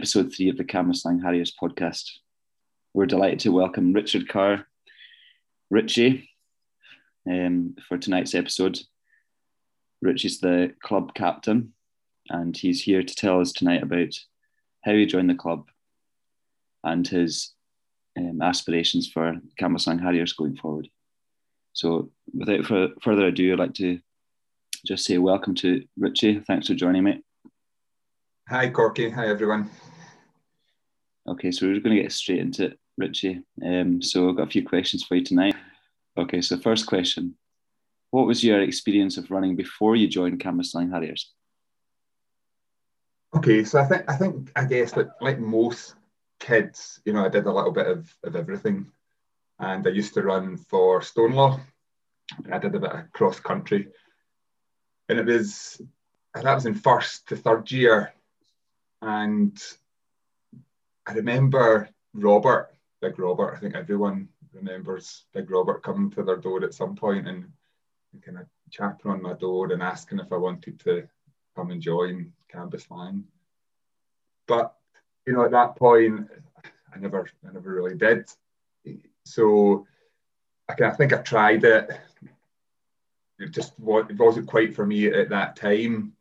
Episode three of the Cambuslang Harriers podcast. We're delighted to welcome Richard Carr, Richie, um, for tonight's episode. Richie's the club captain, and he's here to tell us tonight about how he joined the club and his um, aspirations for Cambuslang Harriers going forward. So, without further ado, I'd like to just say welcome to Richie. Thanks for joining me. Hi, Corky. Hi, everyone. Okay, so we're going to get straight into it, Richie. Um, so I've got a few questions for you tonight. Okay, so first question. What was your experience of running before you joined Cambuslang Harriers? Okay, so I think I think I guess like like most kids, you know, I did a little bit of, of everything. And I used to run for Stonelaw. I did a bit of cross country. And it was that was in first to third year and I remember Robert, Big Robert, I think everyone remembers Big Robert coming to their door at some point and kind of chapping on my door and asking if I wanted to come and join Cambuslang. But you know, at that point, I never, I never really did. So I, can, I think I tried it. It just it wasn't quite for me at that time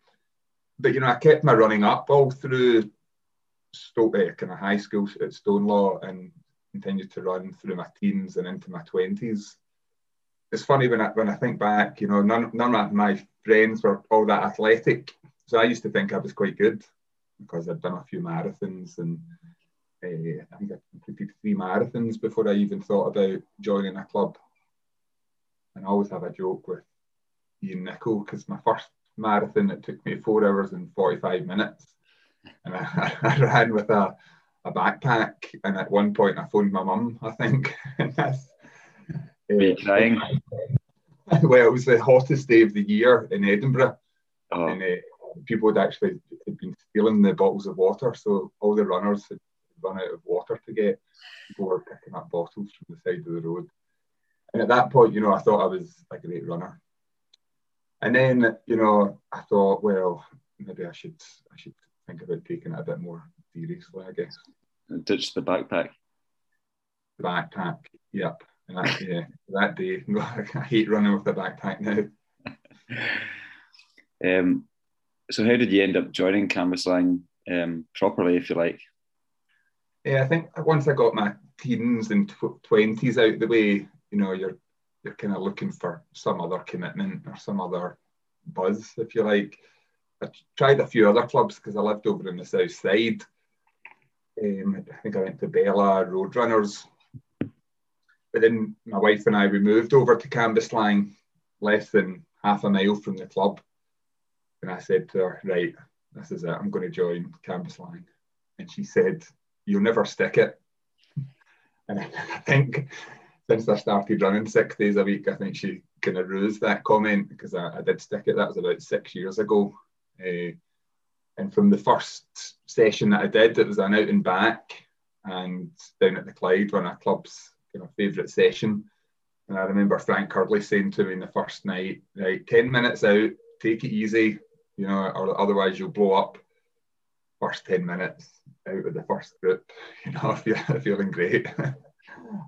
but you know, I kept my running up all through Stoke, uh, kind of high school at Stonelaw and continued to run through my teens and into my twenties. It's funny when I when I think back, you know, none none of my friends were all that athletic, so I used to think I was quite good because I'd done a few marathons and uh, I think I completed three marathons before I even thought about joining a club. And I always have a joke with Ian Nichol because my first marathon it took me four hours and 45 minutes and I, I ran with a, a backpack and at one point I phoned my mum I think. And that's uh, crying? Well it was the hottest day of the year in Edinburgh. Oh. and uh, people had actually had been stealing the bottles of water so all the runners had run out of water to get. People were picking up bottles from the side of the road. And at that point you know I thought I was a great runner. And then, you know, I thought, well, maybe I should I should think about taking it a bit more seriously, I guess. And ditch the backpack. The backpack, yep. And that, yeah, that day, I hate running with the backpack now. um, so how did you end up joining Cambuslang um, properly, if you like? Yeah, I think once I got my teens and twenties out the way, you know, you're you're kind of looking for some other commitment or some other buzz, if you like. I tried a few other clubs because I lived over in the south side. Um, I think I went to Bella Roadrunners. But then my wife and I, we moved over to Cambuslang, less than half a mile from the club. And I said to her, right, this is it, I'm going to join Cambuslang. And she said, you'll never stick it. And I think since I started running six days a week, I think she kind of rose that comment because I, I, did stick it. That was about six years ago. Uh, and from the first session that I did, it was an out and back and down at the Clyde, one of our club's you know, favourite session. And I remember Frank Curley saying to me in the first night, right, 10 minutes out, take it easy, you know, or otherwise you'll blow up. First 10 minutes out of the first group, you know, feeling great.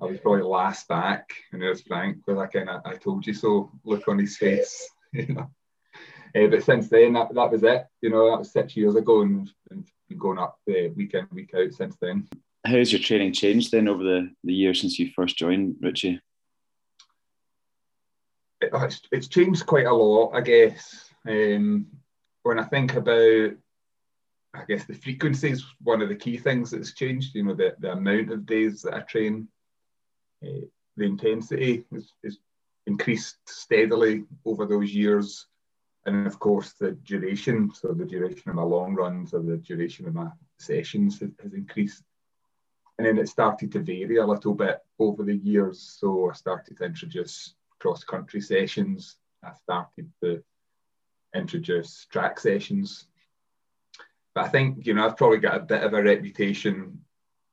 I was probably last back, and there's Frank with that kind of "I told you so" look on his face, you know. Uh, but since then, that, that was it. You know, that was six years ago, and, and been going up the uh, week in, week out since then. How has your training changed then over the, the year since you first joined, Richie? It, it's, it's changed quite a lot, I guess. Um, when I think about I guess the frequency is one of the key things that's changed. You know, the, the amount of days that I train, uh, the intensity is, is increased steadily over those years. And of course, the duration, so the duration of my long runs or the duration of my sessions has, increased. And then it started to vary a little bit over the years. So I started to introduce cross country sessions. I started to introduce track sessions but I think you know I've probably got a bit of a reputation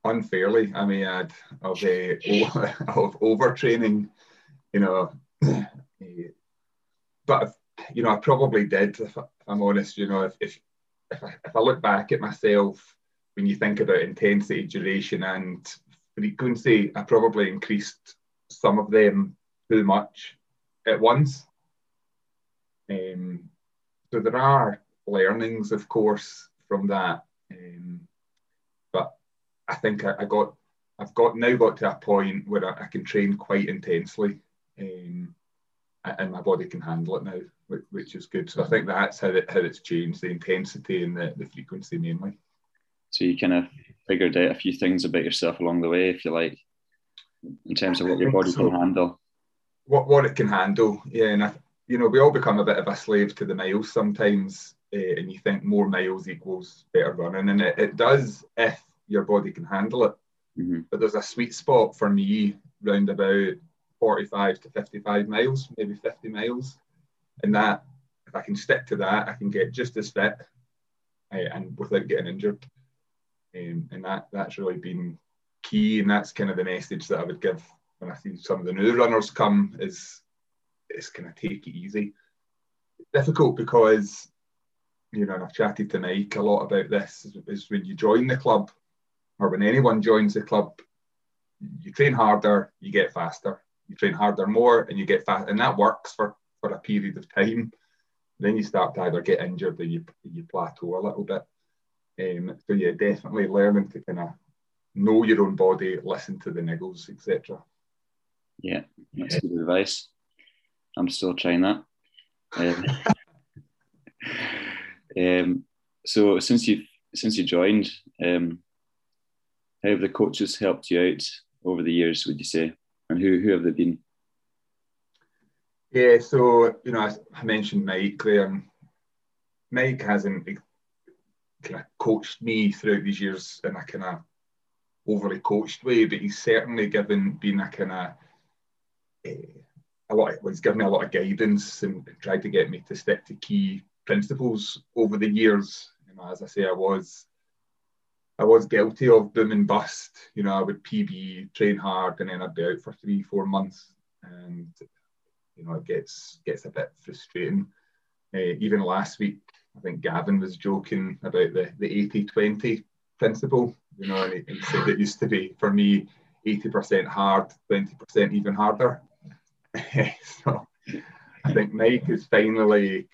unfairly. I may add of uh, of overtraining, you know. but you know I probably did. If, I, am honest, you know, if if if I, if I look back at myself when you think about intensity, duration, and frequency, I probably increased some of them too much at once. Um, so there are learnings, of course, from that. Um, but I think I, I, got, I've got now got to a point where I, I can train quite intensely, um, and my body can handle it now, which, which, is good. So I think that's how it how it's changed the intensity and the, the frequency mainly. So you kind of figured out a few things about yourself along the way, if you like, in terms of what your body so. can handle. What what it can handle, yeah, and I, you know we all become a bit of a slave to the miles sometimes, uh, and you think more miles equals better running, and it, it does if your body can handle it. Mm-hmm. But there's a sweet spot for me round about 45 to 55 miles, maybe 50 miles, and that if I can stick to that, I can get just as fit uh, and without getting injured. Um, and that that's really been key, and that's kind of the message that I would give when I see some of the new runners come is is kind of take it easy. It's difficult because you know, and I've chatted to Mike a lot about this, is, is when you join the club or when anyone joins the club, you train harder, you get faster. You train harder more and you get fast, and that works for, for a period of time. Then you start to either get injured or you, you plateau a little bit. Um, so yeah, definitely learning to kind of know your own body, listen to the niggles, etc. Yeah, that's good advice. I'm still trying that. Um, um, so since you since you joined, um, how have the coaches helped you out over the years? Would you say, and who who have they been? Yeah, so you know, I mentioned Mike there. Mike hasn't kind of coached me throughout these years in a kind of overly coached way, but he's certainly given been a kind of uh, a lot. Of, well, he's given me a lot of guidance and tried to get me to stick to key principles over the years. You know, as I say, I was I was guilty of boom and bust. You know, I would PB, train hard, and then I'd be out for three, four months, and you know, it gets gets a bit frustrating. Uh, even last week, I think Gavin was joking about the, the 80-20 principle, you know, and he, he, said it used to be, for me, 80% hard, 20% even harder. so I think Mike is finally,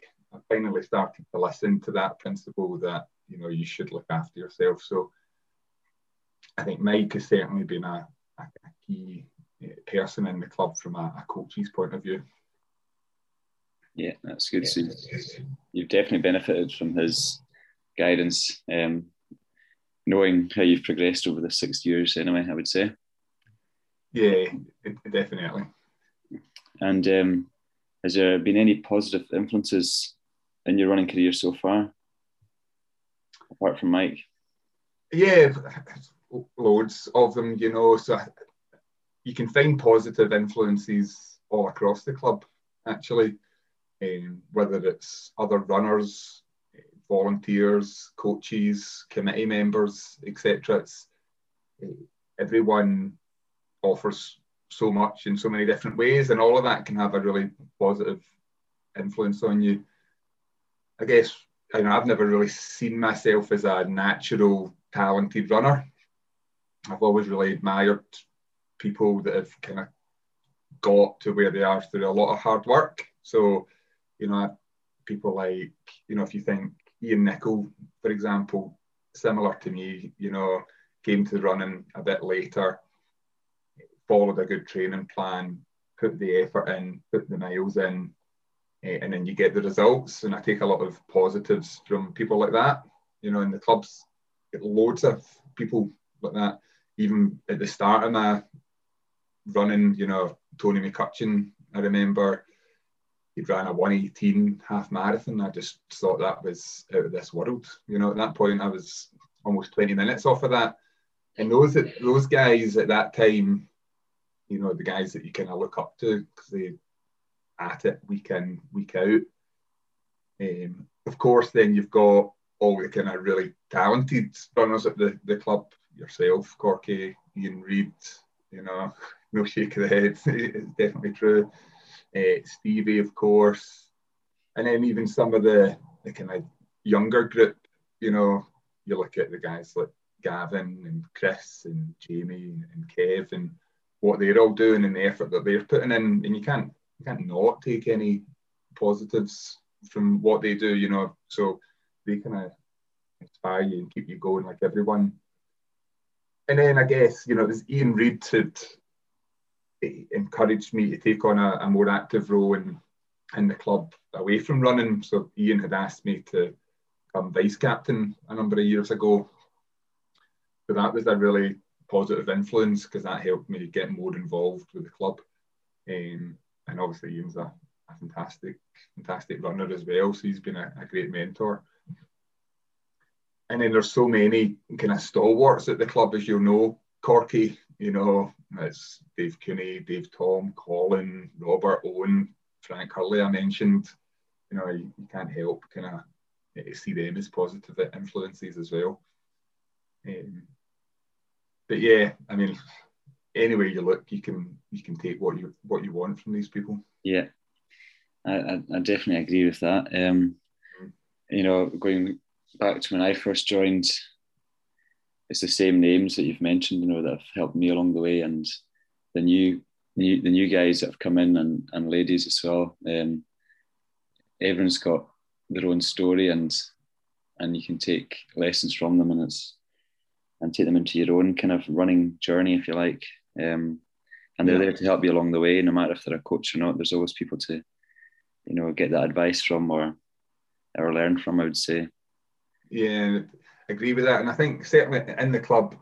finally starting to listen to that principle that, you know, you should look after yourself. So I think Mike has certainly been a, a, a key eh, person in the club from a, a coach's point of view. Yeah, that's good. So you've definitely benefited from his guidance, um, knowing how you've progressed over the six years. Anyway, I would say. Yeah, definitely. And um, has there been any positive influences in your running career so far, apart from Mike? Yeah, loads of them. You know, so you can find positive influences all across the club. Actually, um, whether it's other runners, volunteers, coaches, committee members, etc. It's uh, everyone offers so much in so many different ways, and all of that can have a really positive influence on you. I guess I know, I've never really seen myself as a natural talented runner. I've always really admired people that have kind of got to where they are through a lot of hard work. So you know, people like, you know, if you think Ian Nicol, for example, similar to me, you know, came to running a bit later, followed a good training plan, put the effort in, put the miles in, Eh, and then you get the results. And I take a lot of positives from people like that. You know, in the clubs, get loads of people like that. Even at the start of my running, you know, Tony McCutcheon, I remember he'd ran a 118 half marathon. I just thought that was out of this world. You know, at that point, I was almost 20 minutes off of that. And those those guys at that time, you know, the guys that you kind of look up to because they at it week in week out. Um, of course, then you've got all the kind of really talented runners at the, the club. Yourself, Corky, Ian Reid. You know, no shake of the head. it's definitely true uh, Stevie, of course, and then even some of the, the kind of younger group, you know, you look at the guys like Gavin and Chris and Jamie and Kev and what they're all doing and the effort that they're putting in, and you can't you can't not take any positives from what they do, you know. So they kind of inspire you and keep you going, like everyone. And then I guess you know, there's Ian Reid had encouraged me to take on a, a more active role in in the club away from running. So Ian had asked me to become vice captain a number of years ago. So that was a really positive influence because that helped me get more involved with the club. Um, and obviously Ian's a, a, fantastic, fantastic runner as well. So he's been a, a great mentor. And then there's so many kind of stalwarts at the club, as you'll know. Corky, you know, it's Dave Cooney, Dave Tom, Colin, Robert, Owen, Frank Hurley I mentioned. You know, you, you can't help kind of see them as positive influences as well. Um, but yeah, I mean, anywhere you look, you can you can take what you what you want from these people. Yeah, I, I, I definitely agree with that. Um, mm. You know, going back to when I first joined, it's the same names that you've mentioned. You know, that have helped me along the way, and the new new the new guys that have come in and and ladies as well. Um, everyone's got their own story, and and you can take lessons from them, and it's and take them into your own kind of running journey, if you like. Um, and they're yeah. there to help you along the way, no matter if they're a coach or not. There's always people to, you know, get that advice from or or learn from. I would say. Yeah, I agree with that, and I think certainly in the club,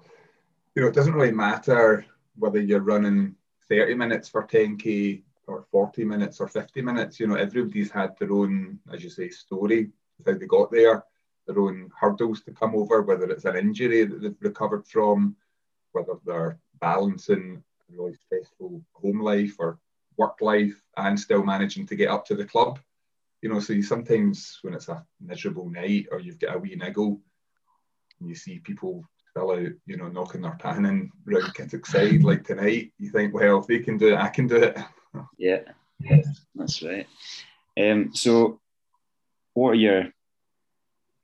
you know, it doesn't really matter whether you're running 30 minutes for 10k or 40 minutes or 50 minutes. You know, everybody's had their own, as you say, story how they got there their own hurdles to come over, whether it's an injury that they've recovered from, whether they're balancing a really stressful home life or work life and still managing to get up to the club. You know, so you sometimes when it's a miserable night or you've got a wee niggle, and you see people still out, you know, knocking their pan in round Kintock side like tonight, you think, well, if they can do it, I can do it. Yeah, that's right. Um, so, what are your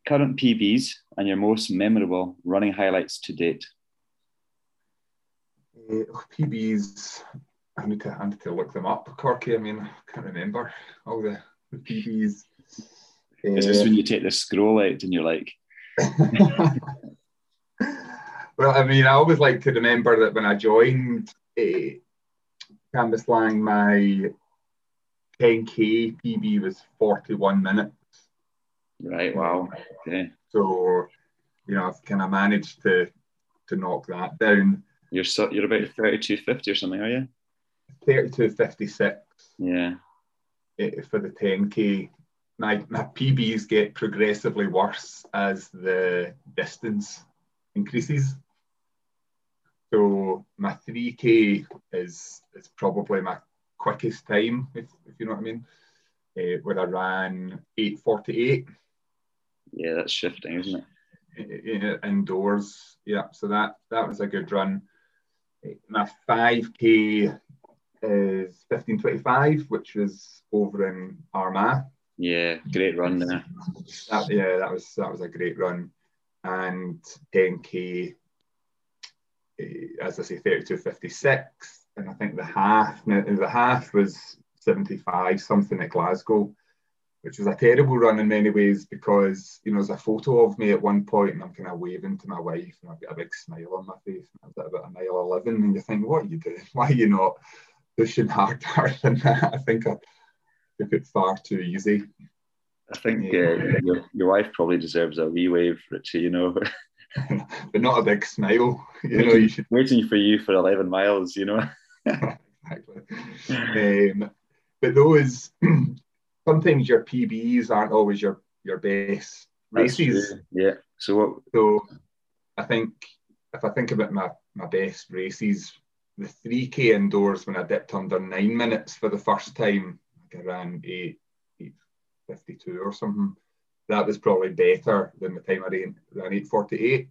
current PBs and your most memorable running highlights to date? Uh, PBs, I need, to, I need to look them up, Corky. I mean, I can't remember all the, the PBs. It's just when you take the scroll out and you're like, well, I mean, I always like to remember that when I joined uh, Cambuslang, my 10k PB was 41 minutes. Right. Wow. Okay. So, you know, I've kind of managed to to knock that down. You're so, you're about thirty two fifty or something, are you? Thirty two fifty six. Yeah. Eh, for the ten k, my my PBs get progressively worse as the distance increases. So my three k is is probably my quickest time, if, if you know what I mean. Uh, where I ran eight forty eight yeah, that's shifting, isn't it? Eh, indoors, yeah. So that that was a good run. My five k is fifteen twenty five, which was over in Armagh. Yeah, great run there. That, yeah, that was that was a great run, and ten k, eh, as I say, thirty two fifty six, and I think the half the half was seventy five something at Glasgow which was a terrible run in many ways because you know there's a photo of me at one point and I'm kind of waving to my wife and I've got a big smile on my face and I've at about a mile 11 and you think what are you doing? Why are you not pushing harder than that? I think I took it far too easy. I think yeah. uh, your, your wife probably deserves a wee wave Richie you know? But not a big smile you waiting, know you should waiting for you for 11 miles you know? Exactly. Um, but those sometimes your PBs aren't always your your best races. Yeah. So what? So I think if I think about my my best races, the three k indoors when I dipped under nine minutes for the first time, like I ran eight eight fifty two or something. That was probably better than the time I ran, ran eight forty eight.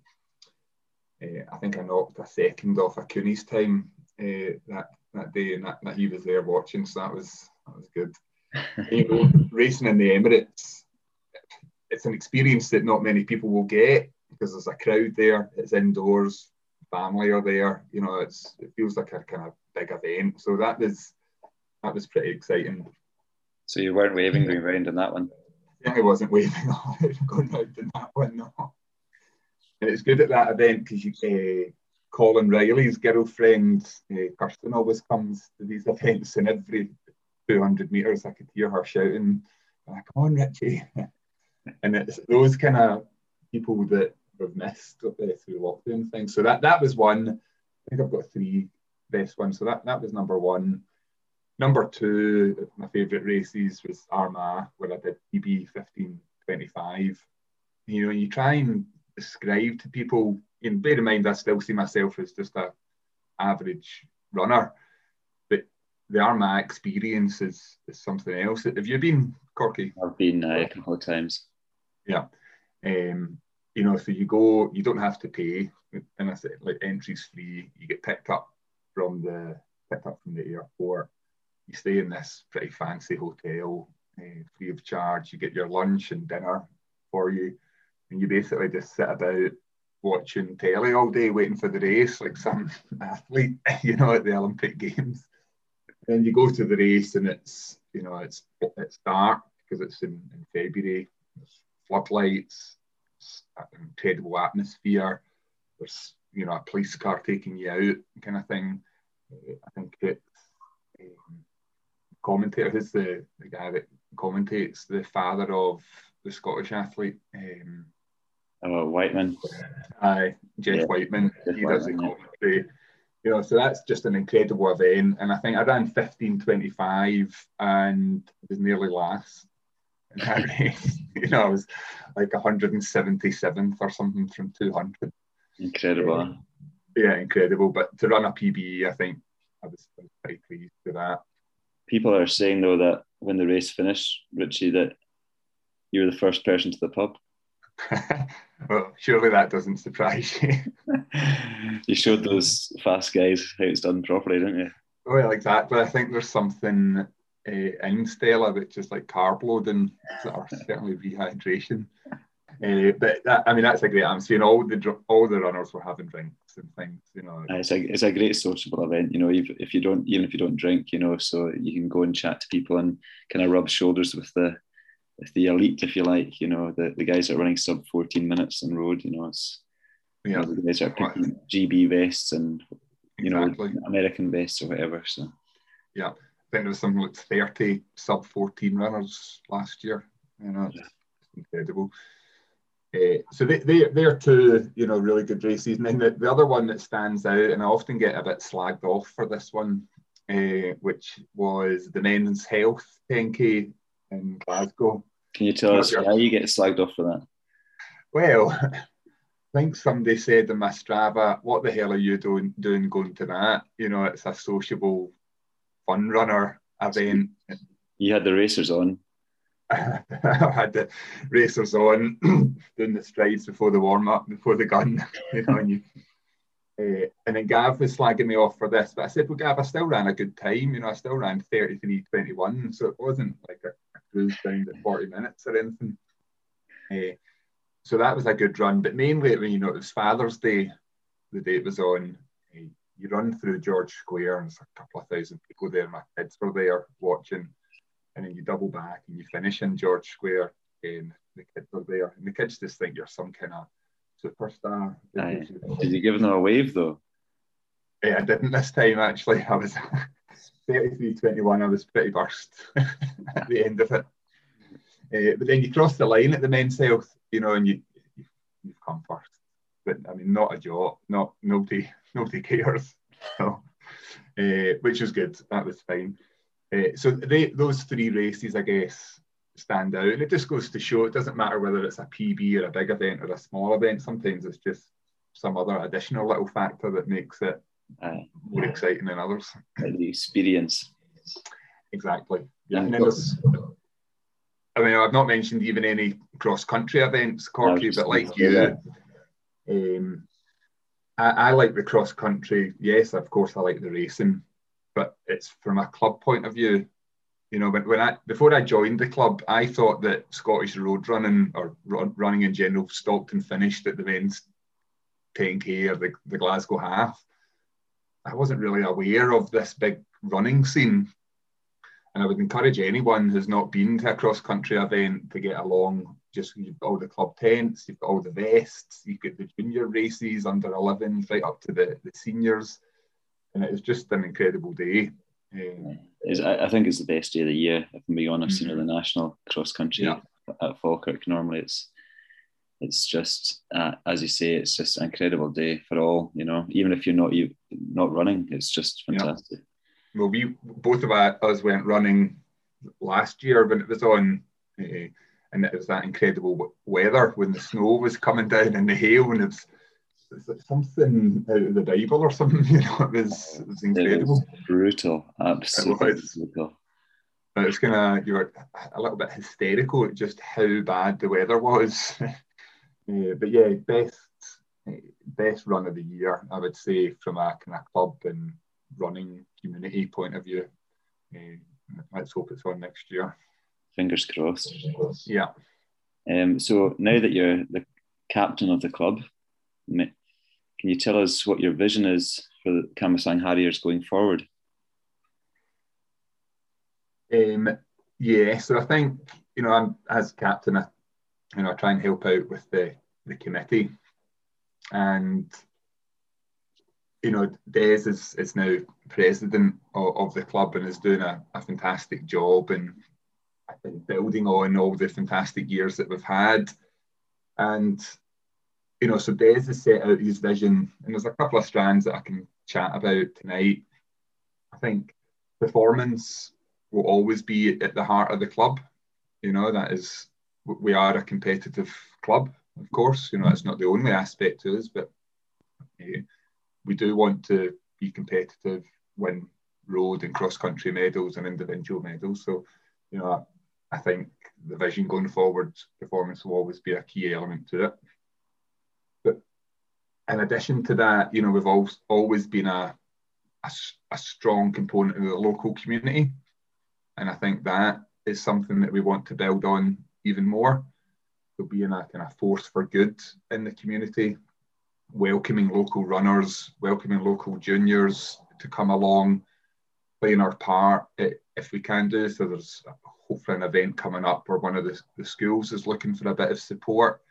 Uh, I think I knocked a second off a Cooney's time uh, that that day, and that, that he was there watching, so that was that was good you know, racing in the Emirates, it's an experience that not many people will get because there's a crowd there. It's indoors, family are there. You know, it's it feels like a kind of big event. So that was that was pretty exciting. So you weren't waving going round in that one. Yeah, I wasn't waving going out in that one. No. And it's good at that event because you. Uh, Colin Riley's girlfriend, uh, Kirsten, always comes to these events, and every 200 metres I could hear her shouting, Come on, Richie. and it's those kind of people that we've missed uh, through lockdown things. So that, that was one. I think I've got three best ones. So that, that was number one. Number two, my favourite races was Armagh, where I did PB 1525. You know, you try and describe to people, and bear in mind, I still see myself as just a average runner, the Armagh experience is, is something else. Have you been, Corky? I've been uh, a couple of times. Yeah. Um, you know, so you go, you don't have to pay, and I said like entries free. You get picked up from the picked up from the airport. You stay in this pretty fancy hotel, uh, free of charge. You get your lunch and dinner for you, and you basically just sit about watching telly all day, waiting for the race, like some athlete, you know, at the Olympic Games. Then you go to the race, and it's you know it's it's dark because it's in, in February. There's floodlights, incredible atmosphere. There's you know a police car taking you out, kind of thing. I think it's um, commentator. Who's the, the guy that commentates? The father of the Scottish athlete. Um, oh, Wightman. Aye, Geoff yeah. Wightman. Geoff he does the commentary. You know, so that's just an incredible event. And I think I ran 1525 and it was nearly last in that race. you know, I was like 177th or something from 200. Incredible. Um, yeah, incredible. But to run a PB, I think I was, I was pretty pleased with that. People are saying though that when the race finished, Richie, that you were the first person to the pub. well, surely that doesn't surprise you. you showed those fast guys how it's done properly, didn't you? Well, exactly. I think there's something uh, in Stella which is like carb loading or certainly rehydration. Uh, but that, I mean, that's a great atmosphere. And all the all the runners were having drinks and things, you know. It's a it's a great sociable event, you know. If, if you don't even if you don't drink, you know, so you can go and chat to people and kind of rub shoulders with the the elite, if you like. You know, the, the guys that are running sub fourteen minutes on road. You know, it's yeah, you know, the guys are picking GB vests and you exactly. know American vests or whatever. So yeah, I think there was something like thirty sub fourteen runners last year. You know, yeah. incredible. Uh, so they, they, they're two, you know, really good races. And then the, the other one that stands out, and I often get a bit slagged off for this one, uh, which was the Men's Health 10K in Glasgow. Can you tell us how you get slagged off for that? Well, I think somebody said in my Strava, what the hell are you doing, doing going to that? You know, it's a sociable fun runner event. You had the racers on. I had the racers on doing the strides before the warm up, before the gun, you know, and you. Uh, and then Gav was slagging me off for this, but I said, "Well, Gav, I still ran a good time. You know, I still ran 33.21, so it wasn't like a, a cruise down at 40 minutes or anything." Uh, so that was a good run, but mainly, mean, you know, it was Father's Day, the day it was on. Uh, you run through George Square, and there's a couple of thousand people there. My kids were there watching and then you double back and you finish in George Square, and the kids are there, and the kids just think you're some kind of superstar. Aye. Did you give them a wave though? Yeah, I didn't this time actually. I was 33-21, I was pretty burst at the end of it. Uh, but then you cross the line at the men's health, you know, and you, you've come first. But I mean, not a job, not nobody, nobody cares. So, uh, which is good. That was fine. Uh, so they, those three races, I guess, stand out. And it just goes to show it doesn't matter whether it's a PB or a big event or a small event. Sometimes it's just some other additional little factor that makes it uh, more exciting than others. The experience. Exactly. Yeah. And then there's, I mean, I've not mentioned even any cross country events, Corky, but like you, um, I, I like the cross country. Yes, of course, I like the racing but it's from a club point of view, you know, when, when I before I joined the club, I thought that Scottish road running or run, running in general stopped and finished at the men's 10k or the, the Glasgow half. I wasn't really aware of this big running scene. And I would encourage anyone who's not been to a cross country event to get along. Just you've got all the club tents, you've got all the vests, you've got the junior races under 11s, right up to the, the seniors. And it was just an incredible day. Um, I think it's the best day of the year. If I'm being honest, mm-hmm. you know, the national cross country yeah. at Falkirk. Normally, it's it's just uh, as you say, it's just an incredible day for all. You know, even if you're not you not running, it's just fantastic. Yeah. Well, we both of us went running last year when it was on, uh, and it was that incredible weather when the snow was coming down and the hail, and it was something out of the Bible or something. You know, it was it was incredible. It was brutal, absolutely it brutal. But it's kind of you were a little bit hysterical at just how bad the weather was. uh, but yeah, best best run of the year, I would say, from a kind of club and running community point of view. Uh, let's hope it's on next year. Fingers crossed. Yeah. Um, so now that you're the captain of the club, can you tell us what your vision is for the Cambuslang Harriers going forward? Um, yeah, so I think you know, I'm as captain, I, you know, I try and help out with the the committee, and you know, Des is is now president of, of the club and is doing a, a fantastic job and I building on all the fantastic years that we've had, and you know, so Des has set out his vision, and there's a couple of strands that I can chat about tonight. I think performance will always be at the heart of the club. You know, that is, we are a competitive club, of course. You know, it's not the only aspect to us, but uh, we do want to be competitive, win road and cross country medals and individual medals. So, you know, I, think the vision going forward, performance will always be a key element to it But in addition to that, you know, we've always, always been a, a, a strong component of the local community. And I think that is something that we want to build on even more. So being a kind of force for good in the community, welcoming local runners, welcoming local juniors to come along, playing our part if we can do. So there's hopefully an event coming up where one of the, the schools is looking for a bit of support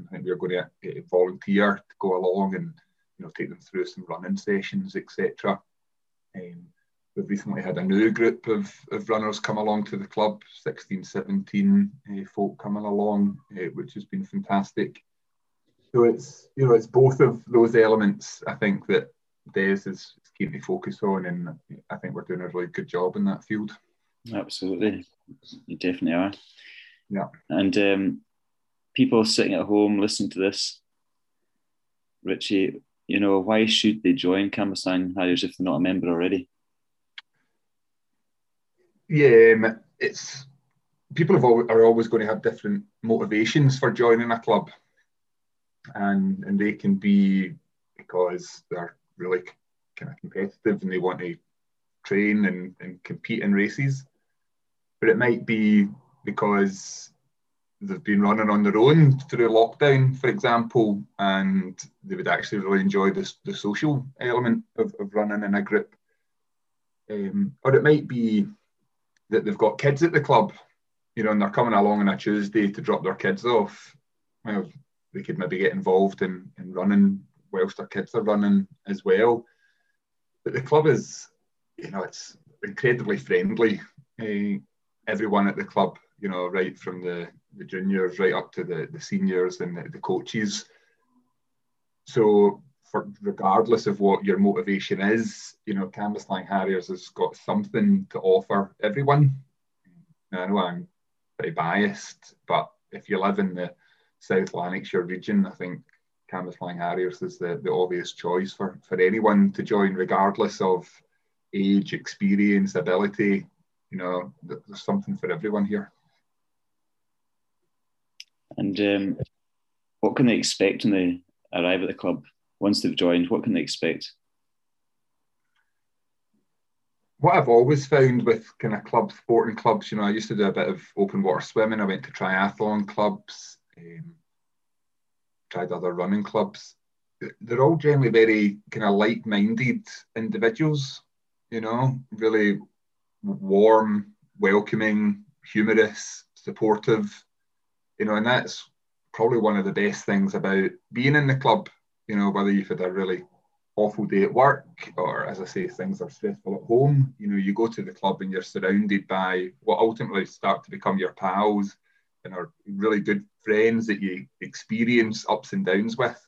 I think we're going to uh, volunteer to go along and you know take them through some running sessions, etc. Um, we've recently had a new group of, of runners come along to the club, 16, 17 uh, folk coming along, uh, which has been fantastic. So it's you know it's both of those elements I think that Des is, keen to focus on, and I think we're doing a really good job in that field. Absolutely, you definitely are. Yeah, and um, people sitting at home listening to this, Richie, you know, why should they join Cambuslang Harriers if they're not a member already? Yeah, um, it's people always, are always going to have different motivations for joining a club, and and they can be because they're really kind of competitive and they want to train and, and compete in races, but it might be because they've been running on their own through lockdown, for example, and they would actually really enjoy this, the social element of, of running in a group. Um, or it might be that they've got kids at the club, you know, and they're coming along on a Tuesday to drop their kids off. Well, they could maybe get involved in, in running whilst their kids are running as well. But the club is, you know, it's incredibly friendly. Uh, everyone at the club you know, right from the, the juniors right up to the, the seniors and the, the coaches. So, for regardless of what your motivation is, you know, Cambuslang Harriers has got something to offer everyone. Now, I know I'm pretty biased, but if you live in the South Lanarkshire region, I think Cambuslang Harriers is the, the obvious choice for, for anyone to join, regardless of age, experience, ability. You know, there's something for everyone here. And um, what can they expect when they arrive at the club once they've joined? What can they expect? what I've always found with kind of club sporting clubs, you know, I used to do a bit of open water swimming. I went to triathlon clubs, um, tried other running clubs. They're all generally very kind of like-minded individuals, you know, really warm, welcoming, humorous, supportive, you know, and that's probably one of the best things about being in the club, you know, whether you've had a really awful day at work or as I say, things are stressful at home, you know, you go to the club and you're surrounded by what ultimately start to become your pals and are really good friends that you experience ups and downs with.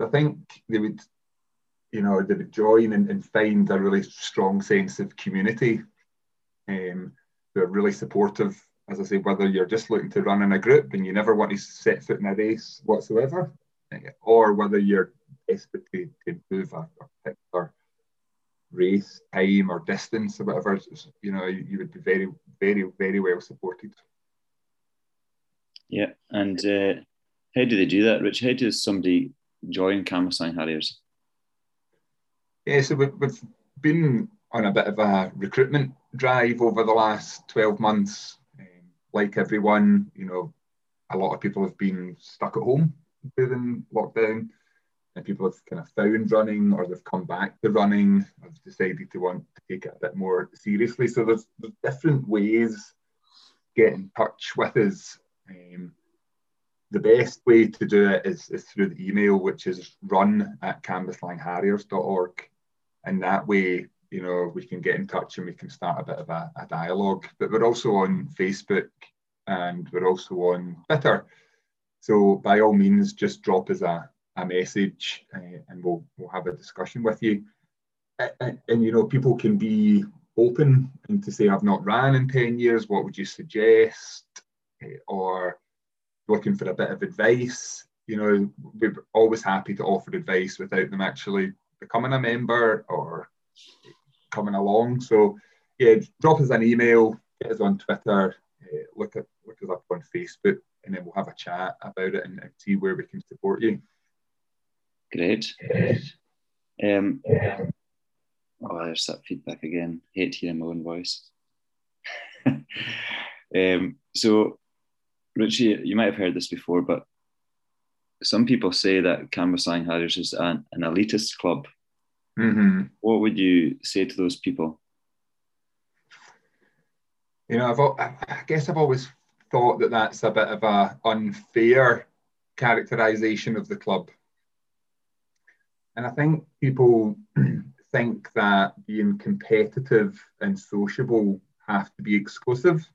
I think they would, you know, they would join and, and find a really strong sense of community. Um, they're really supportive, as I say, whether you're just looking to run in a group and you never want to set foot in a race whatsoever, or whether you're desperate to, improve a, particular race, time, or distance, or whatever, you know, you, you would be very, very, very well supported. Yeah, and uh, how do they do that, Rich? How does somebody join Cambuslang Harriers? Yeah, so we've, we've been on a bit of a recruitment drive over the last 12 months. Um, like everyone, you know, a lot of people have been stuck at home during lockdown and people have kind of found running or they've come back to running, have decided to want to take it a bit more seriously. So there's, there's different ways get in touch with us. Um, the best way to do it is, is through the email, which is run at cambuslangharriers.org. And that way, you know, we can get in touch and we can start a bit of a, a dialogue. But we're also on Facebook and we're also on Twitter. So by all means, just drop us a, a message uh, and we'll, we'll have a discussion with you. And, and, and, you know, people can be open and to say, I've not ran in 10 years, what would you suggest? Uh, or looking for a bit of advice. You know, we're always happy to offer advice without them actually becoming a member or coming along. So, yeah, drop us an email, get us on Twitter, uh, look at look us up on Facebook, and then we'll have a chat about it and, and see where we can support you. Great. Um, oh, there's that feedback again. Hate hearing my own voice. um, so, Richie, you might have heard this before, but some people say that Cambuslang Harriers is an, an elitist club. Mm-hmm. What would you say to those people? You know, I've, I guess I've always thought that that's a bit of a unfair characterization of the club. And I think people think that being competitive and sociable have to be exclusive,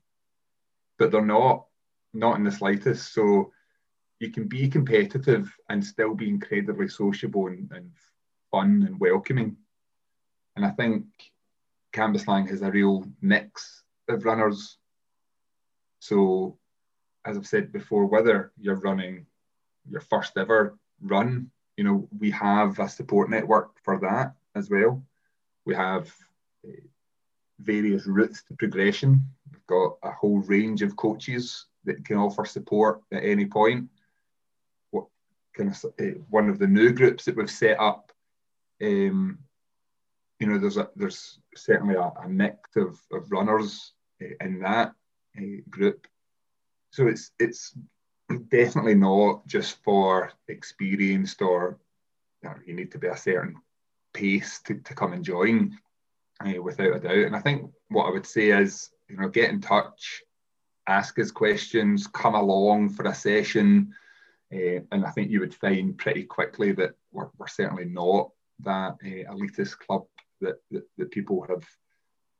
but they're not, not in the slightest. So you can be competitive and still be incredibly sociable and, and fun and welcoming. And I think Cambuslang has a real mix of runners. So, as I've said before, whether you're running your first ever run you know, we have a support network for that as well. We have uh, various routes to progression. We've got a whole range of coaches that can offer support at any point. What kind of uh, one of the new groups that we've set up? Um, you know, there's a, there's certainly a, a mix of, of runners uh, in that group. So it's it's definitely not just for experienced or you, know, you need to be a certain pace to, to come and join uh, without a doubt. And I think what I would say is, you know, get in touch, ask us questions, come along for a session. Uh, and I think you would find pretty quickly that we're, we're certainly not that uh, elitist club that, that, that people have,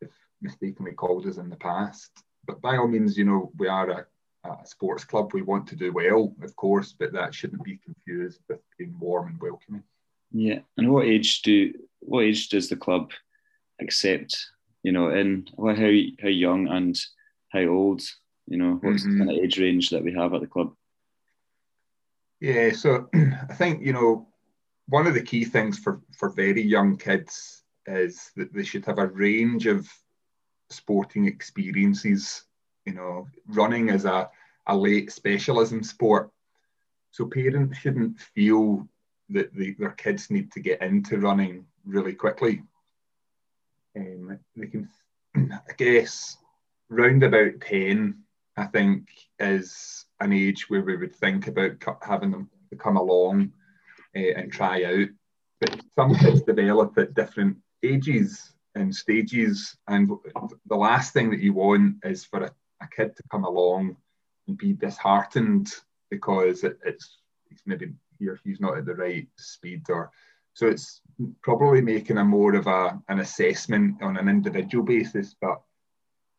have mistakenly called us in the past. But by all means, you know, we are a a sports club. We want to do well, of course, but that shouldn't be confused with being warm and welcoming. Yeah, and what age do what age does the club accept? You know, in how how young and how old? You know, what's mm-hmm. the kind of age range that we have at the club? Yeah, so I think you know one of the key things for for very young kids is that they should have a range of sporting experiences you know, running is a, a late specialism sport. So parents shouldn't feel that the, their kids need to get into running really quickly. um, they can, I guess, round about 10, I think, is an age where we would think about having them come along uh, and try out. But some kids develop at different ages and stages, and the last thing that you want is for a, a kid to come along and be disheartened because it, it's, it's maybe he or he's not at the right speed or so it's probably making a more of a, an assessment on an individual basis, but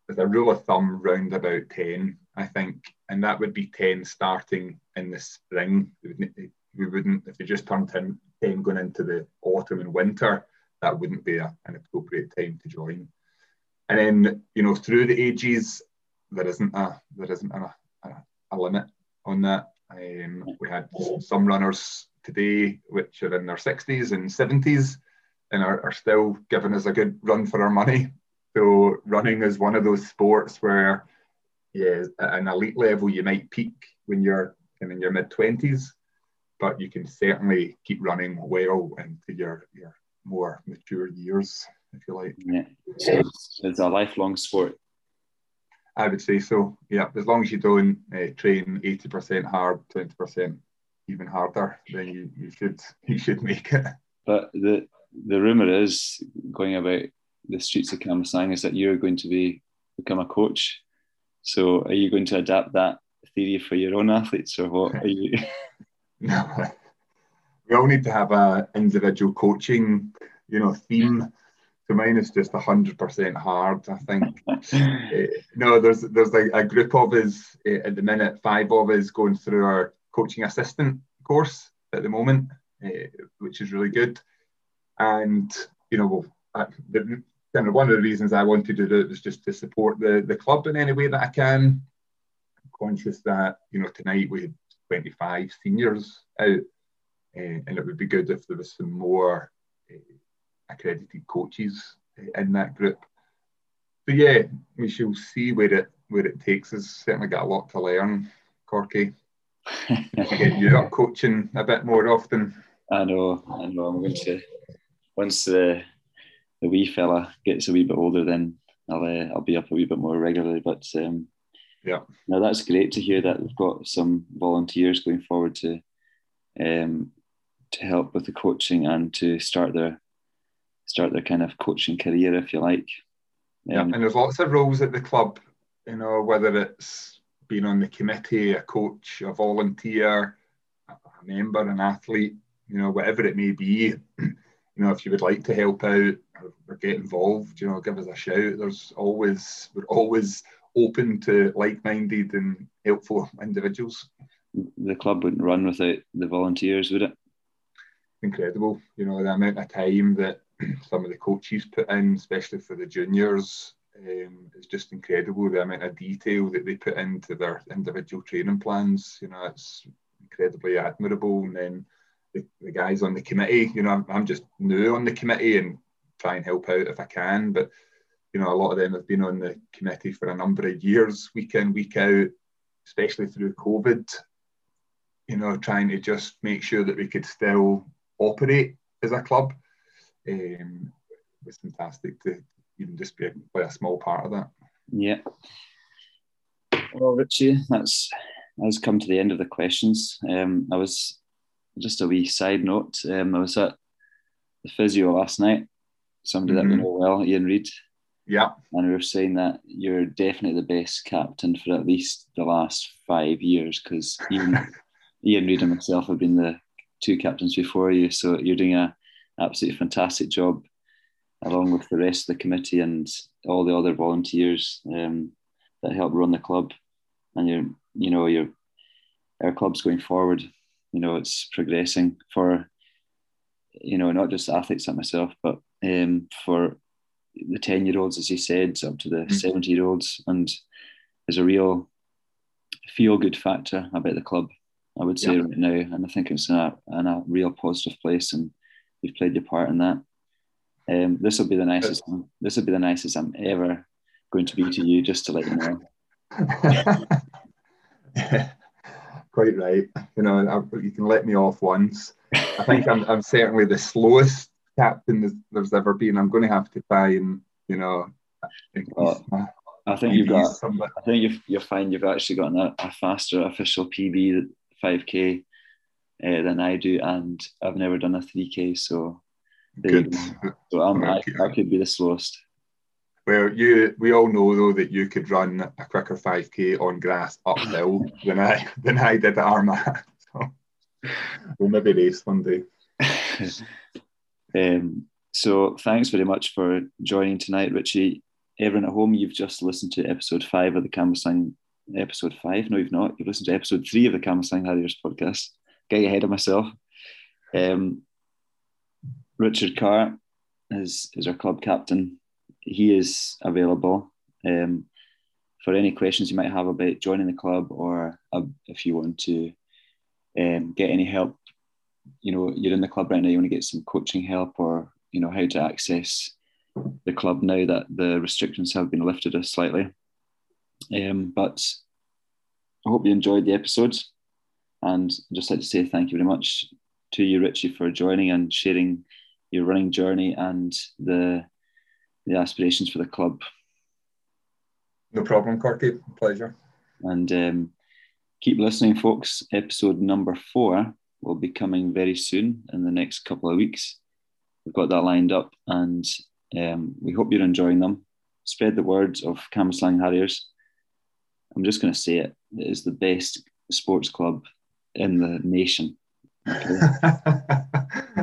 with a rule of thumb round about 10, I think, and that would be 10 starting in the spring. We wouldn't, if they just turned 10, 10 going into the autumn and winter, that wouldn't be a, an appropriate time to join. And then, you know, through the ages, there isn't a there isn't a, a, a limit on that. Um, we had some runners today which are in their 60s and 70s and are, are still giving us a good run for our money. So running is one of those sports where, yeah, at an elite level, you might peak when you're in your mid 20s, but you can certainly keep running well into your, your more mature years, if you like. Yeah, so it's a lifelong sport. I would say so. Yeah, as long as you don't uh, train eighty percent hard, twenty percent even harder, then you, you should you should make it. But the the rumor is going about the streets of Cambuslang is that you're going to be become a coach. So are you going to adapt that theory for your own athletes, or what are you? no, we all need to have a individual coaching, you know, theme so mine is just hundred percent hard. I think. uh, no, there's there's like a group of us uh, at the minute, five of us going through our coaching assistant course at the moment, uh, which is really good. And you know, I, the, kind of one of the reasons I wanted to do it was just to support the the club in any way that I can. I'm conscious that you know tonight we had 25 seniors out, and it would be good if there was some more accredited coaches in that group. So yeah, we shall see where it where it takes us. Certainly got a lot to learn, Corky. get you up coaching a bit more often. I know, I know. I'm going to once the the wee fella gets a wee bit older, then I'll uh, I'll be up a wee bit more regularly. But um, yeah, now that's great to hear that we've got some volunteers going forward to um, to help with the coaching and to start their start their kind of coaching career, if you like. Um, yeah, and there's lots of roles at the club, you know, whether it's being on the committee, a coach, a volunteer, a member, an athlete, you know, whatever it may be. You know, if you would like to help out or, or get involved, you know, give us a shout. There's always we're always open to like-minded and helpful individuals. The club wouldn't run without the volunteers, would it? Incredible, you know, the amount of time that some of the coaches put in, especially for the juniors. Um, just incredible the amount of detail that they put into their individual training plans. You know, it's incredibly admirable. And then the, the guys on the committee, you know, I'm, I'm just new on the committee and try and help out if I can. But, you know, a lot of them have been on the committee for a number of years, week in, week out, especially through COVID. You know, trying to just make sure that we could still operate as a club um, it was fantastic to even just be a, play a small part of that. Yeah. Well, Richie, that's has come to the end of the questions. Um, I was just a wee side note. Um, I was at the physio last night. Somebody mm-hmm. that we know well, Ian Reid. Yeah. And we were saying that you're definitely the best captain for at least the last five years because Ian, Ian Reid and myself have been the two captains before you. So you're doing a absolutely fantastic job along with the rest of the committee and all the other volunteers um, that help run the club. And you're, you know, your our club's going forward. You know, it's progressing for, you know, not just athletes like myself, but um, for the ten year olds, as you said, up to the mm-hmm. seventy year olds, and there's a real feel good factor about the club. I would say yeah. right now, and I think it's in a, in a real positive place. And you've played your part in that. Um, this will be the nicest. This will be the nicest I'm ever going to be to you, just to let you know. yeah, quite right. You know, I, you can let me off once. I think I'm, I'm certainly the slowest captain there's ever been. I'm going to have to try and you know. Well, I think you've got. Somebody. I think you've, you'll find you've actually gotten a, a faster official PB 5k uh, than I do, and I've never done a 3k, so Good. So I'm, I, I could be the slowest. Well, you we all know though that you could run a quicker 5k on grass uphill than I than I did at Armagh. So we'll maybe race one day. um, so thanks very much for joining tonight, Richie. Everyone at home, you've just listened to episode five of the Cambuslang episode five. No, you've not. You've listened to episode three of the Cambuslang Harriers podcast. Getting ahead of myself. Um, Richard Carr is, is our club captain. He is available um, for any questions you might have about joining the club or uh, if you want to um, get any help. You know, you're in the club right now, you want to get some coaching help or, you know, how to access the club now that the restrictions have been lifted a slightly. Um, but I hope you enjoyed the episode and I'd just like to say thank you very much to you, Richie, for joining and sharing your running journey and the the aspirations for the club. No problem, Corky. Pleasure. And um, keep listening, folks. Episode number four will be coming very soon in the next couple of weeks. We've got that lined up, and um, we hope you're enjoying them. Spread the words of Cambuslang Harriers. I'm just going to say it. It is the best sports club in the nation. Okay?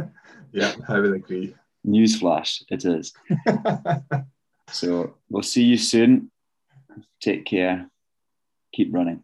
Yeah, I would agree. Newsflash, it is. so we'll see you soon. Take care. Keep running.